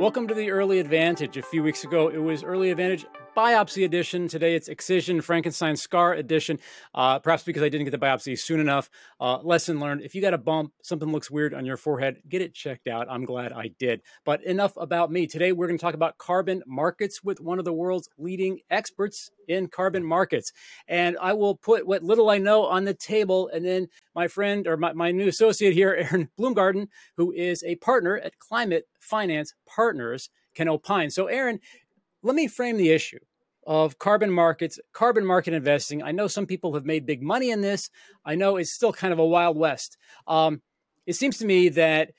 Welcome to the Early Advantage. A few weeks ago, it was Early Advantage biopsy edition. Today it's excision, Frankenstein scar edition. Uh, perhaps because I didn't get the biopsy soon enough. Uh, lesson learned if you got a bump, something looks weird on your forehead, get it checked out. I'm glad I did. But enough about me. Today we're going to talk about carbon markets with one of the world's leading experts in carbon markets. And I will put what little I know on the table. And then my friend or my, my new associate here, Aaron Bloomgarden, who is a partner at Climate Finance Partners, can opine. So, Aaron, let me frame the issue of carbon markets, carbon market investing. I know some people have made big money in this. I know it's still kind of a wild west. Um, it seems to me that,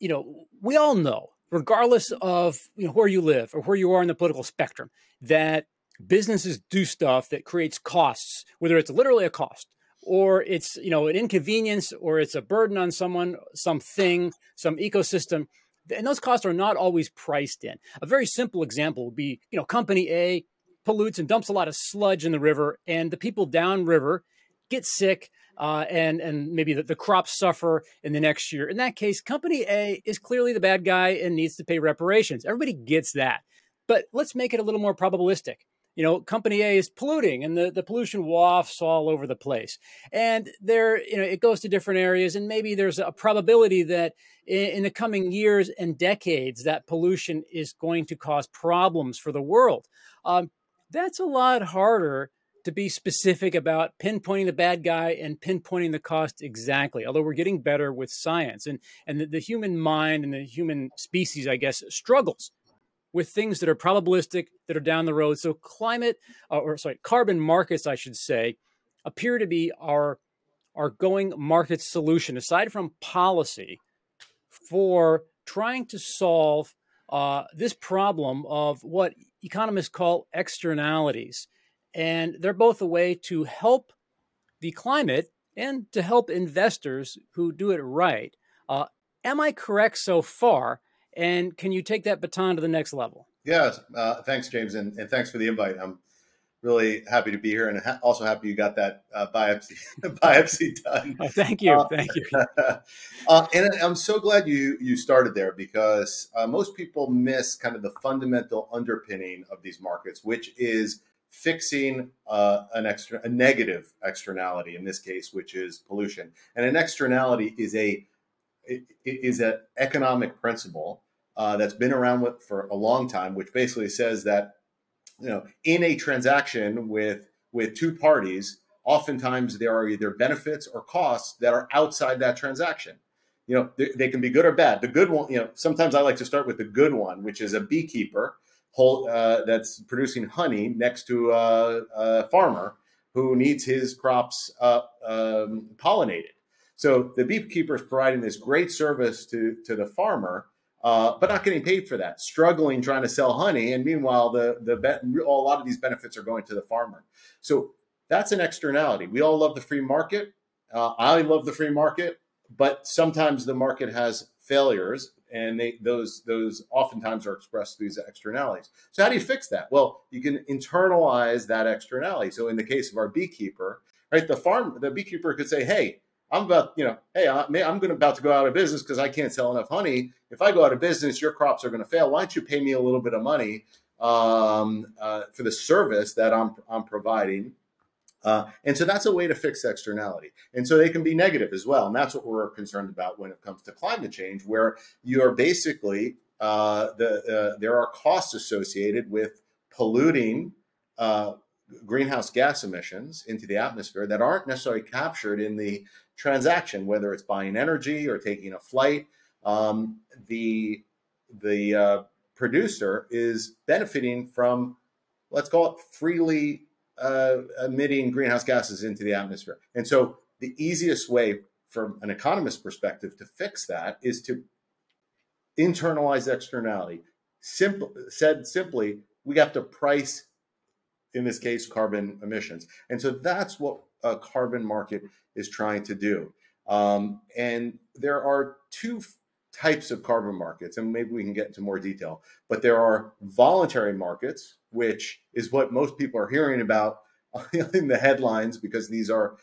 you know, we all know, regardless of you know, where you live or where you are in the political spectrum, that businesses do stuff that creates costs, whether it's literally a cost or it's you know an inconvenience or it's a burden on someone, something, some ecosystem and those costs are not always priced in. A very simple example would be, you know, company A pollutes and dumps a lot of sludge in the river, and the people downriver get sick, uh, and and maybe the, the, crops suffer in the next year. In that case, company A is clearly the bad guy and needs to pay reparations. Everybody gets that, but let's make it a little more probabilistic you know, company A is polluting and the, the pollution wafts all over the place. And there, you know, it goes to different areas. And maybe there's a probability that in, in the coming years and decades, that pollution is going to cause problems for the world. Um, that's a lot harder to be specific about pinpointing the bad guy and pinpointing the cost exactly. Although we're getting better with science and and the, the human mind and the human species, I guess, struggles with things that are probabilistic that are down the road. So climate, uh, or sorry, carbon markets, I should say, appear to be our our going market solution aside from policy for trying to solve uh, this problem of what economists call externalities. And they're both a way to help the climate and to help investors who do it right. Uh, am I correct so far? And can you take that baton to the next level? Yes. Uh, thanks, James. And, and, thanks for the invite. I'm really happy to be here and ha- also happy you got that uh, biopsy biopsy done. Oh, thank you. Uh, thank you. Uh, and I'm so glad you, you started there because uh, most people miss kind of the fundamental underpinning of these markets, which is fixing uh, an extra a negative externality in this case, which is pollution. And an externality is a is an economic principle uh, that's been around with, for a long time, which basically says that you know in a transaction with with two parties, oftentimes there are either benefits or costs that are outside that transaction. You know they, they can be good or bad. The good one, you know, sometimes I like to start with the good one, which is a beekeeper whole, uh, that's producing honey next to a, a, farmer who needs his crops uh, um, pollinated. So the beekeeper is providing this great service to to the farmer uh, but not getting paid for that, struggling trying to sell honey, and meanwhile the the a lot of these benefits are going to the farmer. So that's an externality. We all love the free market. Uh, I love the free market, but sometimes the market has failures, and they, those those oftentimes are expressed through these externalities. So how do you fix that? Well, you can internalize that externality. So in the case of our beekeeper, right, the farm the beekeeper could say, "Hey, I'm about, you know, hey, I'm going to about to go out of business because I can't sell enough honey. If I go out of business, your crops are going to fail. Why don't you pay me a little bit of money um, uh, for the service that I'm I'm providing? Uh, and so that's a way to fix externality. And so they can be negative as well. And that's what we're concerned about when it comes to climate change, where you are basically uh, the uh, there are costs associated with polluting uh, greenhouse gas emissions into the atmosphere that aren't necessarily captured in the transaction, whether it's buying energy or taking a flight. Um, the the uh, producer is benefiting from, let's call it, freely uh, emitting greenhouse gases into the atmosphere. And so, the easiest way, from an economist perspective, to fix that is to internalize externality. Simple said simply, we have to price, in this case, carbon emissions. And so that's what a carbon market is trying to do. Um, and there are two types of carbon markets, and maybe we can get into more detail. But there are voluntary markets, which is what most people are hearing about in the headlines because these are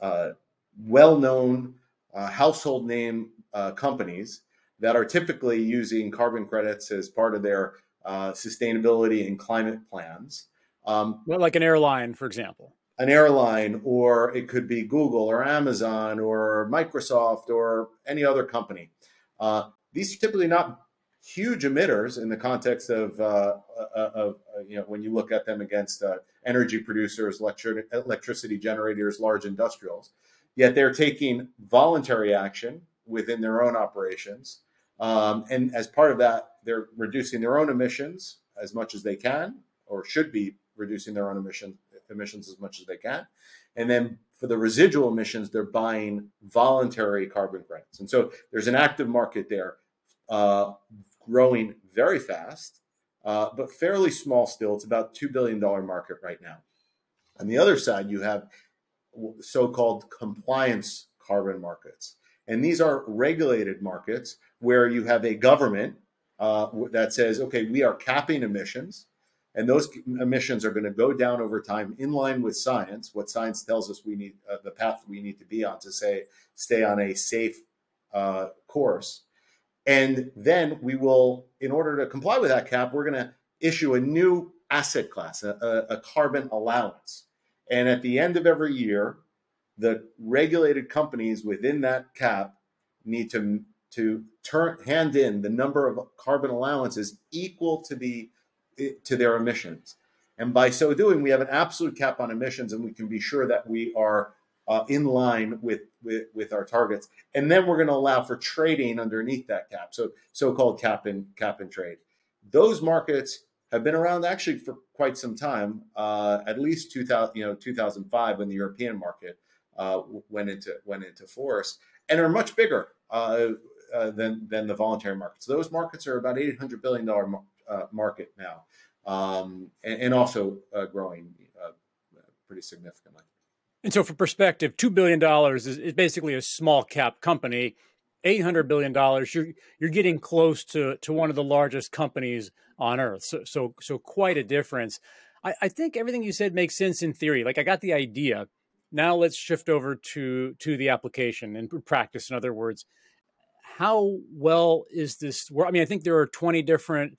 uh, well known uh, household name uh, companies that are typically using carbon credits as part of their uh, sustainability and climate plans. Um, well, like an airline, for example. An airline, or it could be Google or Amazon or Microsoft or any other company. Uh, these are typically not huge emitters in the context of, uh, uh of uh, you know, when you look at them against uh, energy producers, electric, electricity generators, large industrials. Yet they're taking voluntary action within their own operations. Um, and as part of that, they're reducing their own emissions as much as they can, or should be reducing their own emission, emissions as much as they can. And then for the residual emissions, they're buying voluntary carbon credits. And so there's an active market there, uh, growing very fast, uh, but fairly small still. It's about $2 billion market right now. On the other side, you have so called compliance carbon markets. And these are regulated markets where you have a government uh, that says, okay, we are capping emissions, and those emissions are going to go down over time in line with science. What science tells us we need, uh, the path we need to be on to say, stay on a safe uh, course. And then we will, in order to comply with that cap, we're going to issue a new asset class, a, a carbon allowance. And at the end of every year, the regulated companies within that cap need to to turn hand in the number of carbon allowances equal to the to their emissions. And by so doing, we have an absolute cap on emissions, and we can be sure that we are uh, in line with, with, with our targets. And then we're going to allow for trading underneath that cap, so so-called cap and cap and trade. Those markets have been around actually for quite some time, uh, at least 2000, you know, 2005 when the European market uh, went into went into force, and are much bigger. Uh, uh, than than the voluntary markets. Those markets are about eight hundred billion dollar uh, market now, um, and, and, also uh, growing uh, pretty significantly. And so, for perspective, two billion dollars is, is basically a small cap company. Eight hundred billion dollars, you're you're getting close to to one of the largest companies on earth. So so so quite a difference. I, I think everything you said makes sense in theory. Like I got the idea. Now let's shift over to to the application and practice. In other words, how well is this? I mean, I think there are 20 different,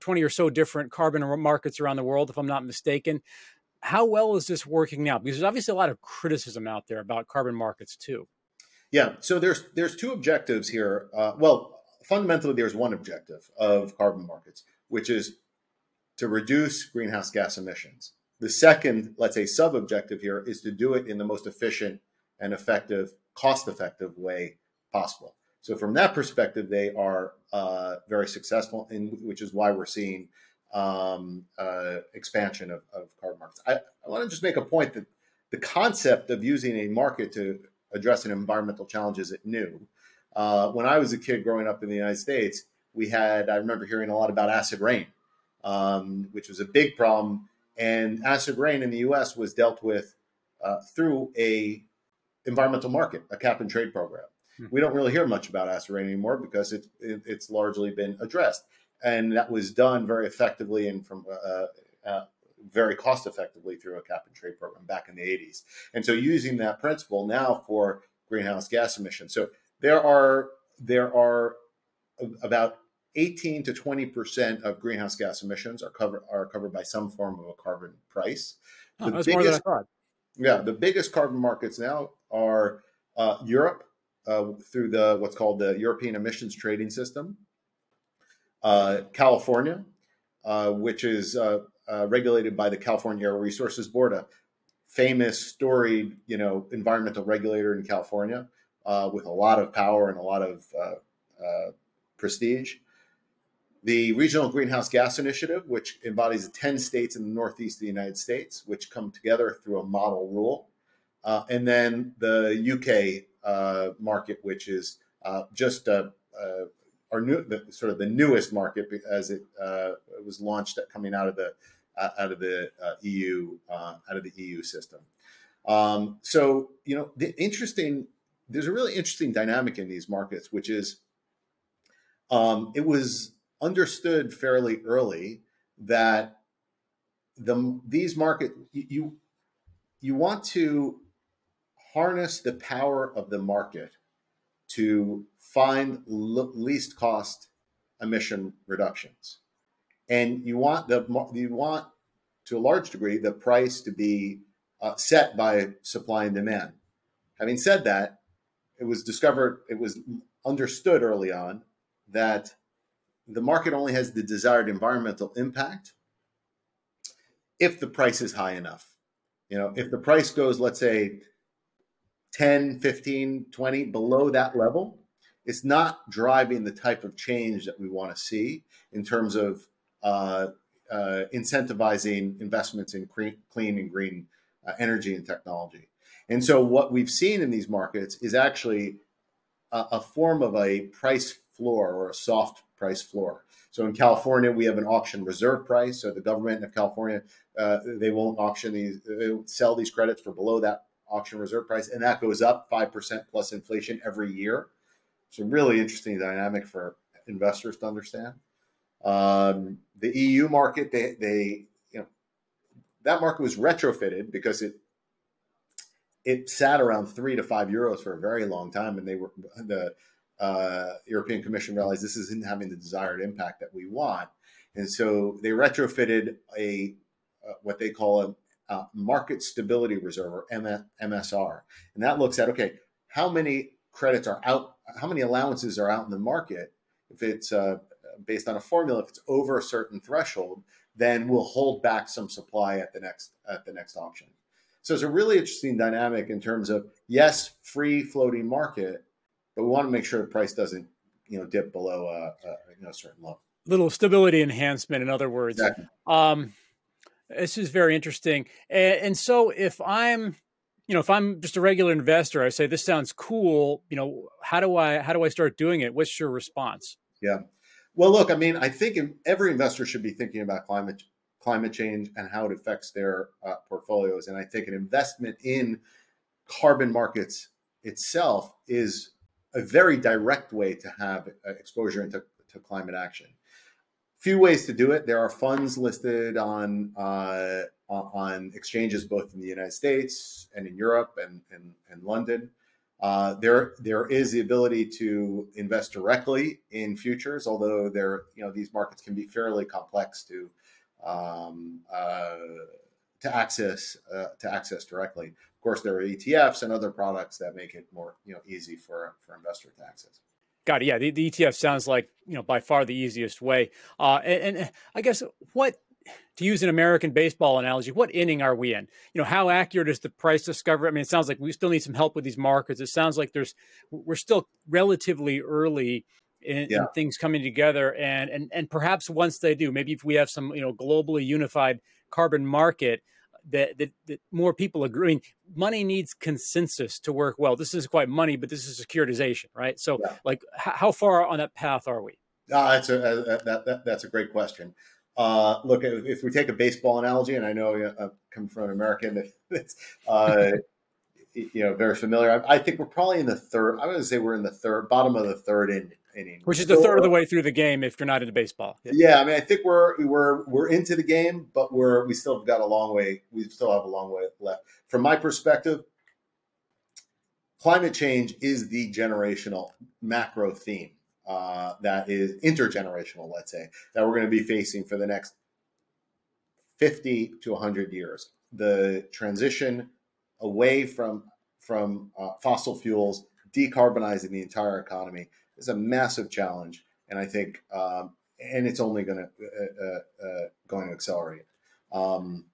20 or so different carbon markets around the world, if I'm not mistaken. How well is this working now? Because there's obviously a lot of criticism out there about carbon markets too. Yeah, so there's there's two objectives here. Uh, well, fundamentally, there's one objective of carbon markets, which is to reduce greenhouse gas emissions. The second, let's say, sub objective here is to do it in the most efficient and effective, cost effective way possible. So from that perspective, they are uh, very successful, in, which is why we're seeing um, uh, expansion of, of carbon markets. I, I want to just make a point that the concept of using a market to address an environmental challenge isn't new. Uh, when I was a kid growing up in the United States, we had I remember hearing a lot about acid rain, um, which was a big problem. And acid rain in the U.S. was dealt with uh, through a environmental market, a cap and trade program. Hmm. We don't really hear much about acid anymore because it, it, it's largely been addressed, and that was done very effectively and from uh, uh, very cost effectively through a cap and trade program back in the 80s. And so using that principle now for greenhouse gas emissions. So there are there are about 18 to 20 percent of greenhouse gas emissions are covered are covered by some form of a carbon price. Oh, the biggest, Yeah, the biggest carbon markets now are uh, Europe, uh, through the what's called the European Emissions Trading System. Uh, California, uh, which is uh, uh, regulated by the California Air Resources Board, a famous, storied, you know, environmental regulator in California uh, with a lot of power and a lot of prestige. The Regional Greenhouse Gas Initiative, which embodies 10 states in the Northeast of the United States, which come together through a model rule. and then the UK uh, market, which is uh, just uh, uh, our new, the, sort of the newest market as it, uh, it was launched coming out of the out of the EU out of the EU system. Um, so you know, the interesting. There's a really interesting dynamic in these markets, which is um, it was understood fairly early that the these market you you want to harness the power of the market to find least cost emission reductions, and you want the you want to a large degree the price to be uh, set by supply and demand. Having said that, it was discovered, it was understood early on that the market only has the desired environmental impact if the price is high enough. You know, if the price goes, let's say 10, 15, 20 below that level, it's not driving the type of change that we want to see in terms of uh, uh, incentivizing investments in clean and green uh, energy and technology. And so, what we've seen in these markets is actually a, a form of a price floor or a soft price floor. So in California, we have an auction reserve price. So the government of California, uh, they won't auction these, they won't sell these credits for below that auction reserve price, and that goes up five percent plus inflation every year. It's a really interesting dynamic for investors to understand. Um, the EU market, they, they, you know, that market was retrofitted because it it sat around three to five euros for a very long time, and they were the uh, European Commission realized this isn't having the desired impact that we want, and so they retrofitted a uh, what they call a, a, market stability reserve or MSR, and that looks at okay, how many credits are out, how many allowances are out in the market. If it's uh, based on a formula, if it's over a certain threshold, then we'll hold back some supply at the next at the next auction. So it's a really interesting dynamic in terms of yes, free floating market, but we want to make sure the price doesn't you know dip below a, a you know certain level. Little stability enhancement, in other words. Exactly. Um, this is very interesting, and, and so if I'm you know if i'm just a regular investor i say this sounds cool you know how do i how do i start doing it what's your response yeah well look i mean i think every investor should be thinking about climate climate change and how it affects their uh, portfolios. And I think an investment in carbon markets itself is a very direct way to have uh, exposure into to climate action. Few ways to do it. There are funds listed on uh, on exchanges both in the United States and in Europe and and, and London. Uh, there there is the ability to invest directly in futures, although there you know these markets can be fairly complex to um, uh, to access uh, to access directly. Of course, there are ETFs and other products that make it more you know easy for for investor to access. Got it. Yeah, the, the ETF sounds like you know by far the easiest way. Uh, and, and I guess what to use an American baseball analogy, what inning are we in? You know, how accurate is the price discovery? I mean, it sounds like we still need some help with these markets. It sounds like there's we're still relatively early in, yeah. in, things coming together and and and perhaps once they do maybe if we have some you know globally unified carbon market that, that, that more people agree. I mean, money needs consensus to work well. This is quite money, but this is securitization, right? So, yeah. like, h- how far on that path are we? Uh, that's a uh, that, that, that's a great question. Uh, look, if we take a baseball analogy, and I know I come from an American that's uh, you know very familiar. I, I, think we're probably in the third. I'm going to say we're in the third, bottom of the third inning inning, which is the third of the way through the game if you're not into baseball. Yeah. yeah, I mean, I think we're we're we're into the game, but we're we still have got a long way. We still have a long way left. From my perspective, climate change is the generational macro theme uh, that is intergenerational. Let's say that we're going to be facing for the next fifty to hundred years. The transition away from from uh, fossil fuels, decarbonizing the entire economy is a massive challenge, and I think, um, and it's only going to uh, uh, uh, going to accelerate. Um,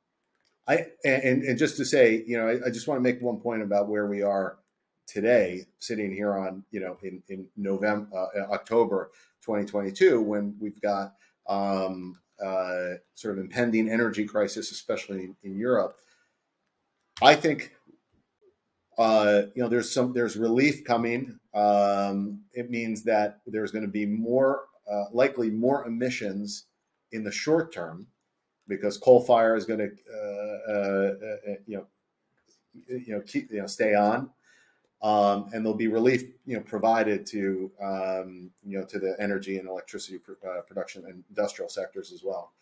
I and, and just to say, you know, I, I just want to make one point about where we are today, sitting here on, you know, in in November, uh, October 2022, when we've got um, uh, sort of impending energy crisis, especially in, in Europe. I think uh, you know, there's some there's relief coming. Um, it means that there's going to be more uh, likely more emissions in the short term because coal fire is going to uh, uh, uh, you know you know keep you know stay on. Um, and there'll be relief, you know, provided to um, you know to the energy and electricity pr- uh, production and industrial sectors as well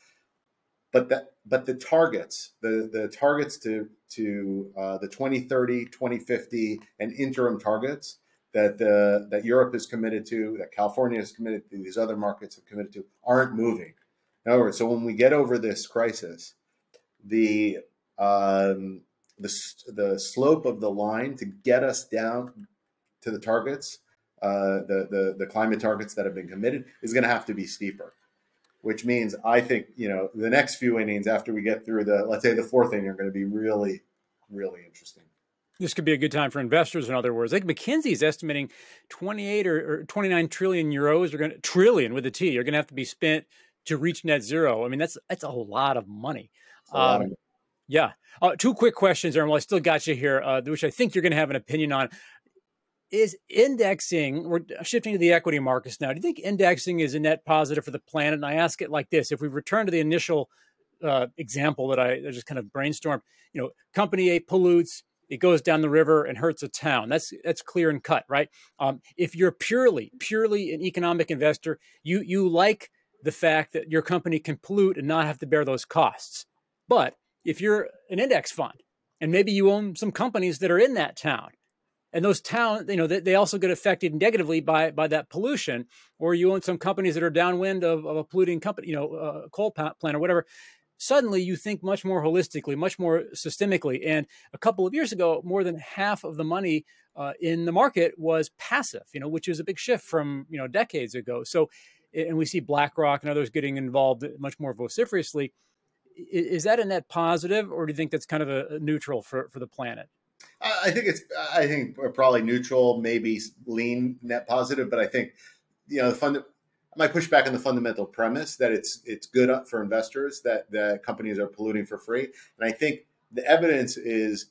but that but the targets the the targets to to uh, the 2030 2050 and interim targets that the that Europe is committed to, that California is committed to, these other markets have committed to, aren't moving. In other words, so when we get over this crisis, the um, the the slope of the line to get us down to the targets, uh, the, the the climate targets that have been committed, is going to have to be steeper. Which means I think you know the next few innings after we get through the let's say the fourth inning are going to be really really interesting. This could be a good time for investors. In other words, I think McKinsey is estimating 28 or, or 29 trillion euros are going to trillion with a T are going to have to be spent to reach net zero. I mean, that's that's a lot of money. Um, yeah. Uh, two quick questions, Aaron. Well, I still got you here, uh, which I think you're going to have an opinion on. Is indexing, we're shifting to the equity markets now. Do you think indexing is a net positive for the planet? And I ask it like this if we return to the initial uh, example that I, I just kind of brainstormed, you know, company A pollutes, it goes down the river and hurts a town. That's that's clear and cut, right? Um, if you're purely purely an economic investor, you you like the fact that your company can pollute and not have to bear those costs. But if you're an index fund and maybe you own some companies that are in that town and those towns you know they, they also get affected negatively by by that pollution or you own some companies that are downwind of, of a polluting company you know a coal plant or whatever. Suddenly you think much more holistically much more systemically. And a couple of years ago more than half of the money uh, in the market was passive you know which is a big shift from you know decades ago. So and we see blackrock and others getting involved much more vociferously. Is that a net positive, or do you think that's kind of a neutral for, for the planet? I think it's I think we're probably neutral, maybe lean net positive, but I think you know the fund. I might push back on the fundamental premise that it's it's good for investors that the companies are polluting for free, and I think the evidence is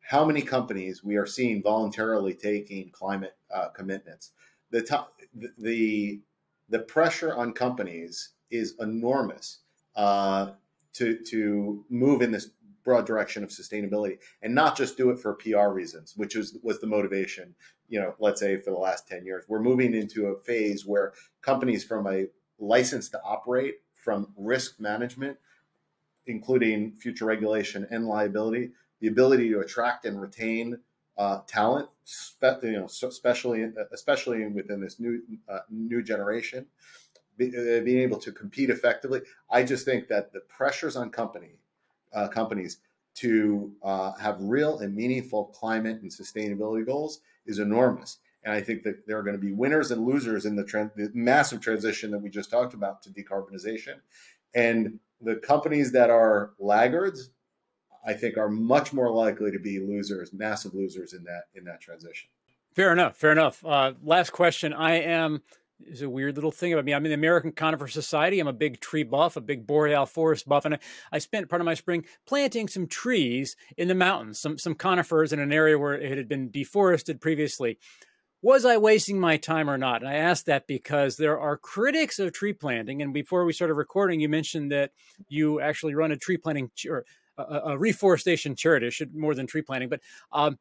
how many companies we are seeing voluntarily taking climate uh, commitments. The top, the the pressure on companies is enormous. Uh, to to move in this broad direction of sustainability and not just do it for PR reasons, which was was the motivation. You know, let's say for the last ten years, we're moving into a phase where companies from a license to operate, from risk management, including future regulation and liability, the ability to attract and retain uh, talent, spe- you know, especially especially within this new uh, new generation, be, uh, being able to compete effectively. I just think that the pressures on company uh, companies to uh, have real and meaningful climate and sustainability goals is enormous. And I think that there are going to be winners and losers in the, the massive transition that we just talked about to decarbonization. And the companies that are laggards, I think, are much more likely to be losers, massive losers in that in that transition. Fair enough. Fair enough. Uh, last question. I am is a weird little thing about me. I'm in the American Conifer Society. I'm a big tree buff, a big boreal forest buff, and I, I, spent part of my spring planting some trees in the mountains, some some conifers in an area where it had been deforested previously. Was I wasting my time or not? And I asked that because there are critics of tree planting. And before we started recording, you mentioned that you actually run a tree planting or a, a reforestation charity. should more than tree planting, but um,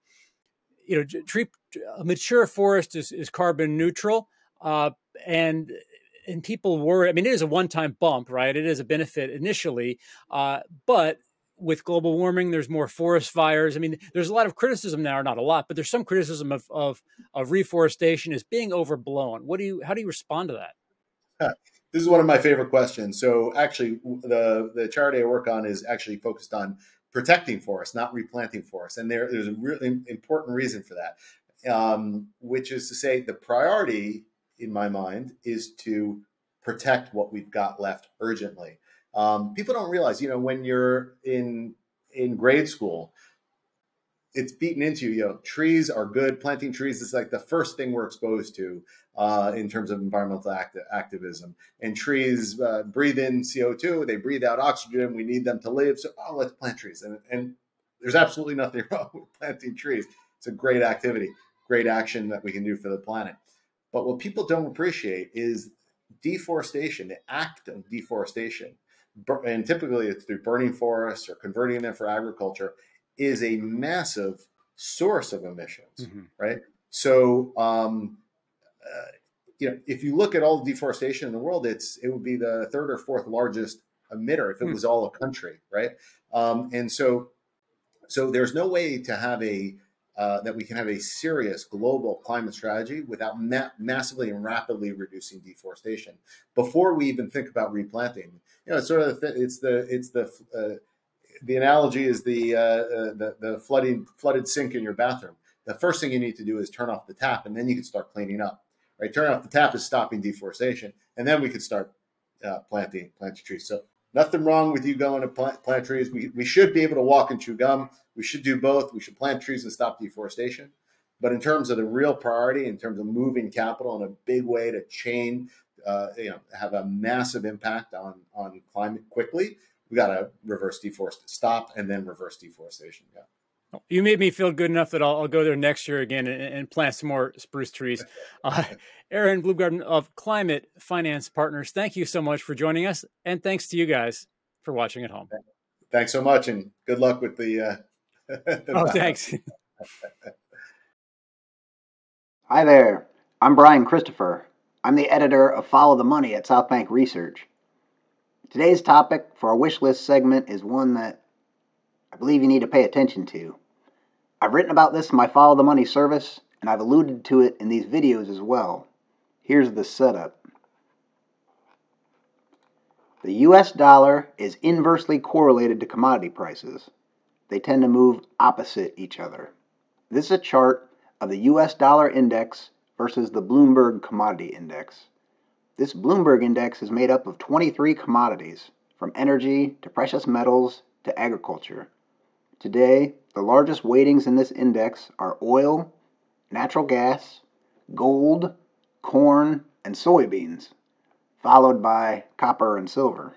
you know, tree a mature forest is, is carbon neutral. Uh, and and people were I mean, it is a one-time bump, right? It is a benefit initially, uh, but with global warming, there's more forest fires. I mean, there's a lot of criticism now, not a lot, but there's some criticism of of, of reforestation as being overblown. What do you? How do you respond to that? This is one of my favorite questions. So, actually, the the charity I work on is actually focused on protecting forests, not replanting forests, and there, there's a really important reason for that, um, which is to say the priority in my mind, is to protect what we've got left urgently. Um, people don't realize, you know, when you're in in grade school, it's beaten into you. You know, trees are good. Planting trees is like the first thing we're exposed to uh, in terms of environmental act- activism. And trees uh, breathe in CO2. They breathe out oxygen. We need them to live. So, oh, let's plant trees. And, and there's absolutely nothing wrong with planting trees. It's a great activity, great action that we can do for the planet. But what people don't appreciate is deforestation, the act of deforestation, and typically it's through burning forests or converting them for agriculture, is a massive source of emissions, mm-hmm. right? So, um, uh, you know, if you look at all the deforestation in the world, it's it would be the third or fourth largest emitter if it mm. was all a country, right? Um, and so, so there's no way to have a uh, that we can have a serious global climate strategy without ma- massively and rapidly reducing deforestation before we even think about replanting. You know, it's sort of the, it's the it's the uh, the analogy is the, uh, uh, the the flooding flooded sink in your bathroom. The first thing you need to do is turn off the tap, and then you can start cleaning up. Right, turn off the tap is stopping deforestation, and then we can start uh, planting planting trees. So nothing wrong with you going to plant, plant trees. We, we should be able to walk and chew gum. We should do both. We should plant trees and stop deforestation. But in terms of the real priority, in terms of moving capital in a big way to chain, uh, you know, have a massive impact on on climate quickly, we got to reverse deforestation, stop and then reverse deforestation. Yeah. You made me feel good enough that I'll, I'll go there next year again and, and, plant some more spruce trees. Uh, Aaron Bloomgarden of Climate Finance Partners, thank you so much for joining us. And thanks to you guys for watching at home. Thanks so much. And good luck with the. Uh, the oh, thanks. Hi there. I'm Brian Christopher. I'm the editor of Follow the Money at South Bank Research. Today's topic for our wish list segment is one that I believe you need to pay attention to. I've written about this in my Follow the Money service, and I've alluded to it in these videos as well. Here's the setup. The US dollar is inversely correlated to commodity prices. They tend to move opposite each other. This is a chart of the US dollar index versus the Bloomberg Commodity Index. This Bloomberg Index is made up of 23 commodities, from energy to precious metals to agriculture. Today, the largest weightings in this index are oil, natural gas, gold, corn, and soybeans, followed by copper and silver.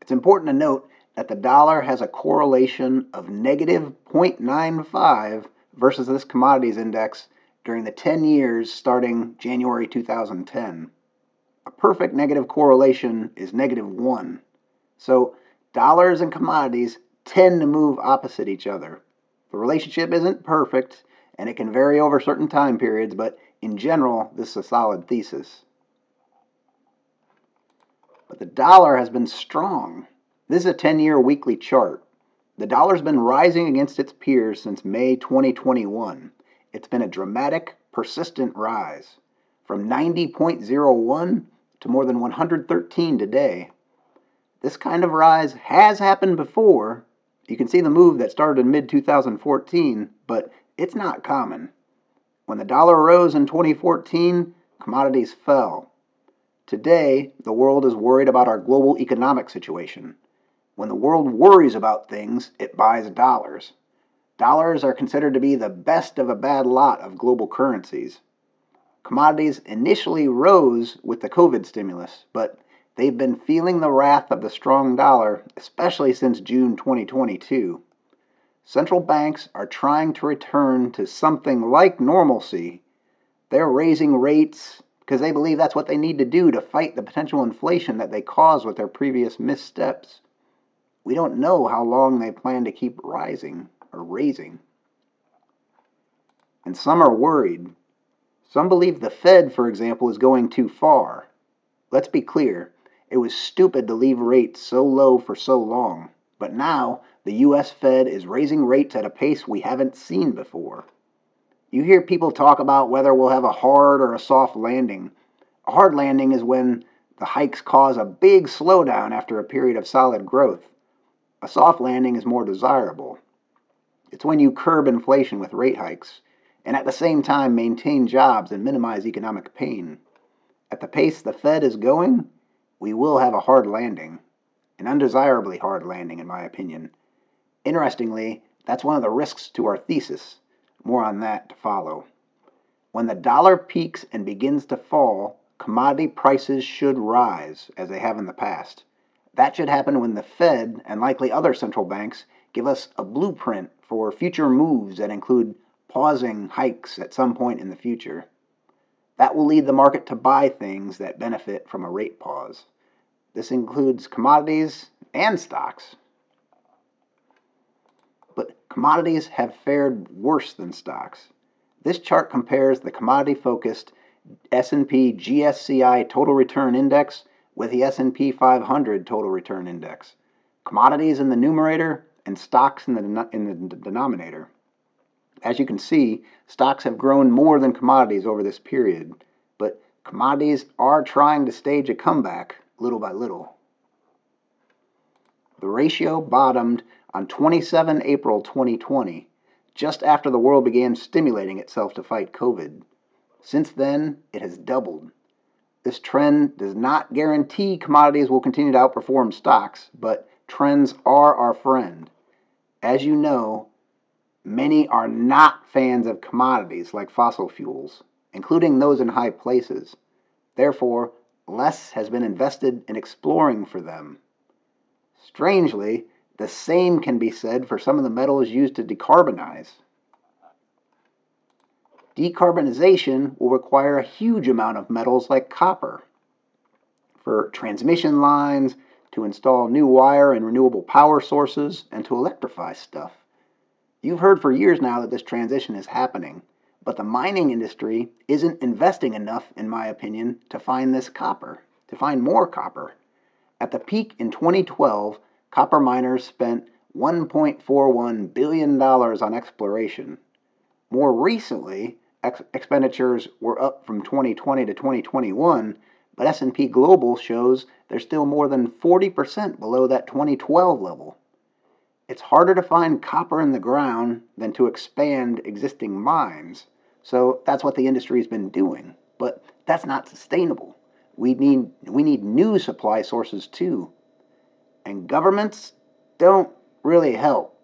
It's important to note that the dollar has a correlation of negative 0.95 versus this commodities index during the 10 years starting January 2010. A perfect negative correlation is negative 1. So dollars and commodities tend to move opposite each other. The relationship isn't perfect, and it can vary over certain time periods, but in general, this is a solid thesis. But the dollar has been strong. This is a 10 year weekly chart. The dollar's been rising against its peers since May 2021. It's been a dramatic, persistent rise from 90.01 to more than 113 today. This kind of rise has happened before. You can see the move that started in mid 2014, but it's not common. When the dollar rose in 2014, commodities fell. Today, the world is worried about our global economic situation. When the world worries about things, it buys dollars. Dollars are considered to be the best of a bad lot of global currencies. Commodities initially rose with the COVID stimulus, but they've been feeling the wrath of the strong dollar, especially since June 2022 central banks are trying to return to something like normalcy. They're raising rates because they believe that's what they need to do to fight the potential inflation that they caused with their previous missteps. We don't know how long they plan to keep rising or raising. And some are worried. Some believe the Fed, for example, is going too far. Let's be clear it was stupid to leave rates so low for so long. But now the US Fed is raising rates at a pace we haven't seen before. You hear people talk about whether we'll have a hard or a soft landing. A hard landing is when the hikes cause a big slowdown after a period of solid growth. A soft landing is more desirable. It's when you curb inflation with rate hikes and at the same time maintain jobs and minimize economic pain. At the pace the Fed is going, we will have a hard landing, an undesirably hard landing, in my opinion. Interestingly, that's one of the risks to our thesis. More on that to follow. When the dollar peaks and begins to fall, commodity prices should rise, as they have in the past. That should happen when the Fed, and likely other central banks, give us a blueprint for future moves that include pausing hikes at some point in the future. That will lead the market to buy things that benefit from a rate pause. This includes commodities and stocks. But commodities have fared worse than stocks. This chart compares the commodity-focused S&P GSCI Total Return Index with the S&P 500 Total Return Index. Commodities in the numerator and stocks in the, in the denominator. As you can see, stocks have grown more than commodities over this period, but commodities are trying to stage a comeback little by little. The ratio bottomed on 27 April 2020, just after the world began stimulating itself to fight COVID. Since then, it has doubled. This trend does not guarantee commodities will continue to outperform stocks, but trends are our friend. As you know, many are not fans of commodities like fossil fuels, including those in high places. Therefore, less has been invested in exploring for them. Strangely, the same can be said for some of the metals used to decarbonize. Decarbonization will require a huge amount of metals like copper for transmission lines, to install new wire and renewable power sources, and to electrify stuff. You've heard for years now that this transition is happening, but the mining industry isn't investing enough, in my opinion, to find this copper, to find more copper. At the peak in 2012, copper miners spent $1.41 billion on exploration. More recently, ex- expenditures were up from 2020 to 2021, but S&P Global shows they're still more than 40% below that 2012 level. It's harder to find copper in the ground than to expand existing mines. So that's what the industry's been doing, but that's not sustainable. We need we need new supply sources too. And governments don't really help.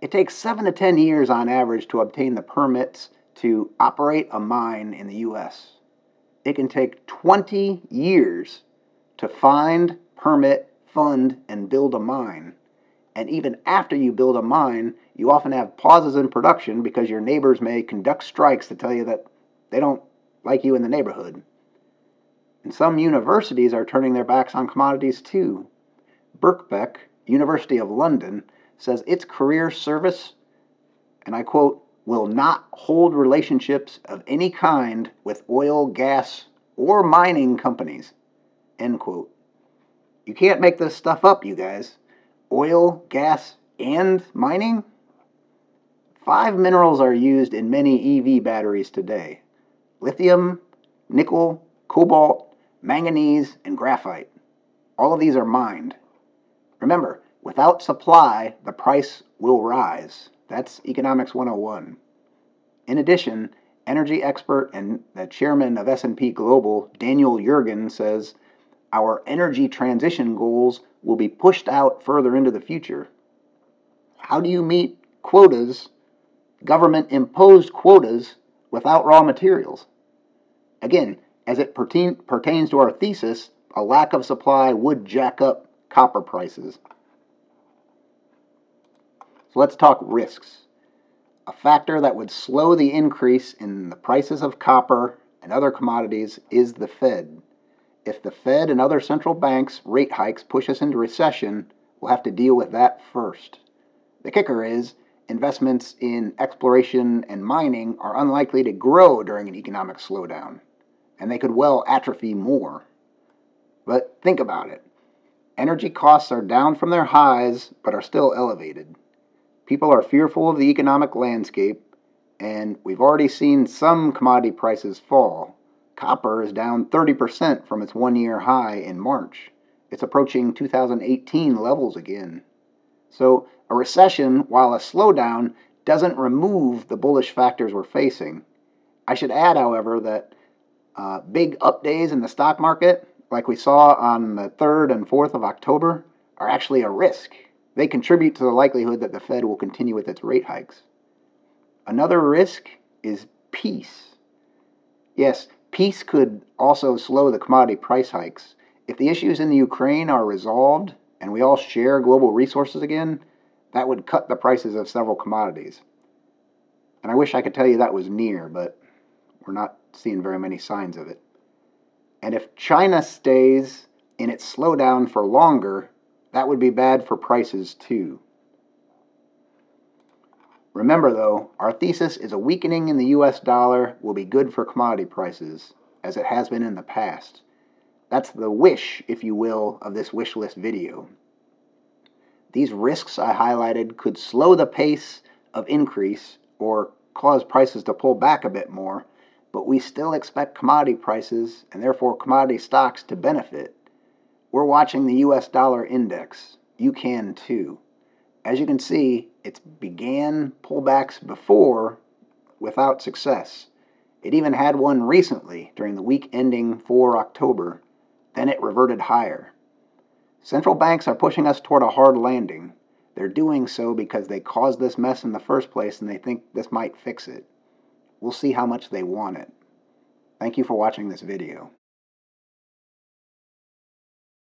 It takes 7 to 10 years on average to obtain the permits to operate a mine in the US. It can take 20 years to find, permit, fund, and build a mine. And even after you build a mine, you often have pauses in production because your neighbors may conduct strikes to tell you that they don't like you in the neighborhood. And some universities are turning their backs on commodities too. Birkbeck, University of London, says its career service, and I quote, will not hold relationships of any kind with oil, gas, or mining companies. End quote. You can't make this stuff up, you guys. Oil, gas, and mining? Five minerals are used in many EV batteries today lithium, nickel, cobalt, manganese, and graphite. All of these are mined. Remember, without supply, the price will rise. That's Economics 101. In addition, energy expert and the chairman of S&P Global, Daniel Yergin, says our energy transition goals will be pushed out further into the future. How do you meet quotas, government imposed quotas, without raw materials? Again, as it pertain, pertains to our thesis, a lack of supply would jack up copper prices. So let's talk risks. A factor that would slow the increase in the prices of copper and other commodities is the Fed. If the Fed and other central banks' rate hikes push us into recession, we'll have to deal with that first. The kicker is investments in exploration and mining are unlikely to grow during an economic slowdown, and they could well atrophy more. But think about it energy costs are down from their highs, but are still elevated. People are fearful of the economic landscape, and we've already seen some commodity prices fall. Copper is down 30% from its one year high in March. It's approaching 2018 levels again. So, a recession, while a slowdown, doesn't remove the bullish factors we're facing. I should add, however, that uh, big up days in the stock market, like we saw on the 3rd and 4th of October, are actually a risk. They contribute to the likelihood that the Fed will continue with its rate hikes. Another risk is peace. Yes, peace could also slow the commodity price hikes. If the issues in the Ukraine are resolved and we all share global resources again, that would cut the prices of several commodities. And I wish I could tell you that was near, but we're not seeing very many signs of it. And if China stays in its slowdown for longer, that would be bad for prices too. Remember though, our thesis is a weakening in the US dollar will be good for commodity prices, as it has been in the past. That's the wish, if you will, of this wish list video. These risks I highlighted could slow the pace of increase or cause prices to pull back a bit more, but we still expect commodity prices and therefore commodity stocks to benefit. We're watching the US dollar index. You can too. As you can see, it's began pullbacks before without success. It even had one recently during the week ending 4 October. Then it reverted higher. Central banks are pushing us toward a hard landing. They're doing so because they caused this mess in the first place and they think this might fix it. We'll see how much they want it. Thank you for watching this video.